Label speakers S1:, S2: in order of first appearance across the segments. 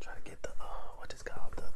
S1: try to get the uh, what is called? The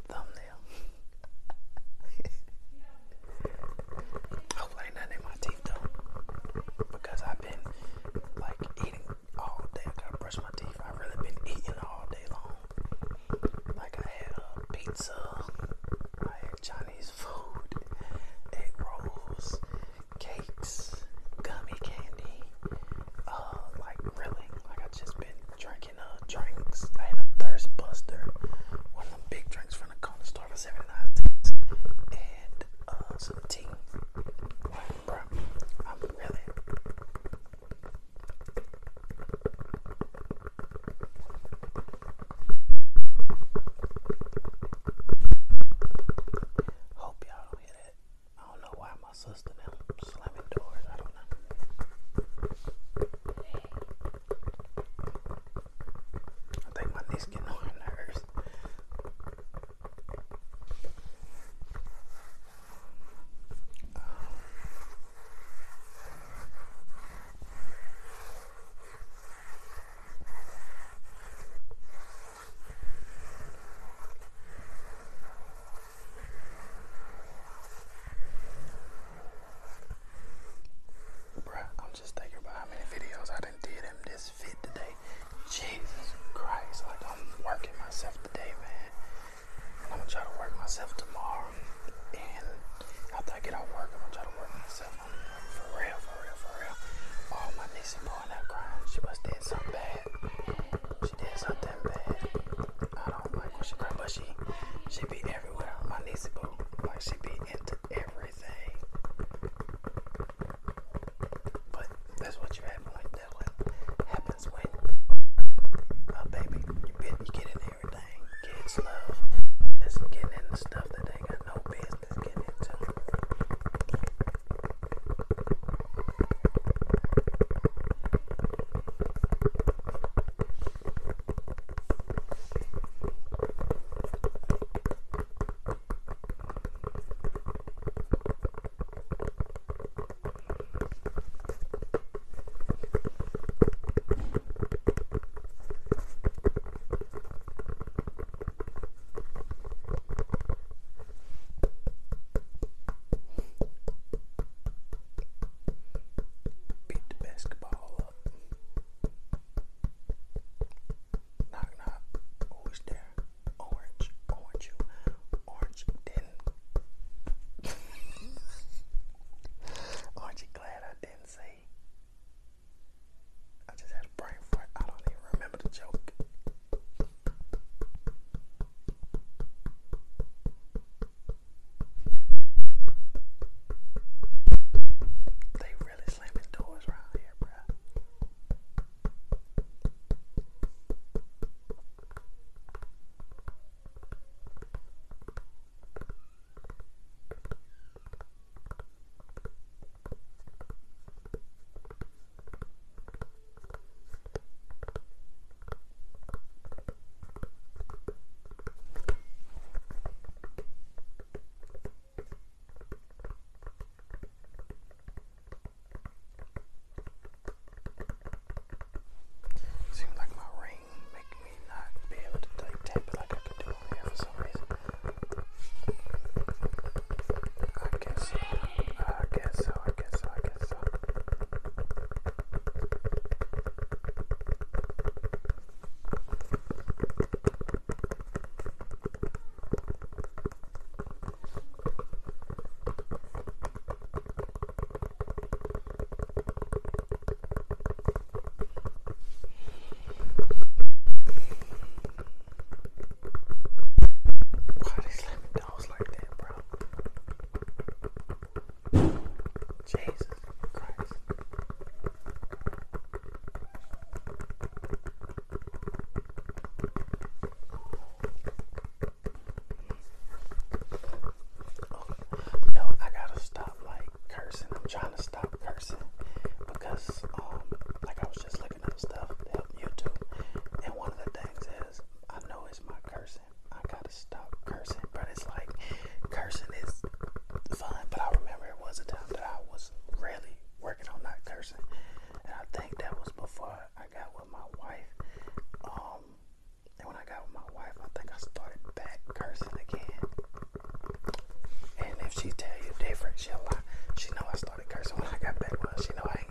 S1: She a lot. She know I started cursing when I got back. She know I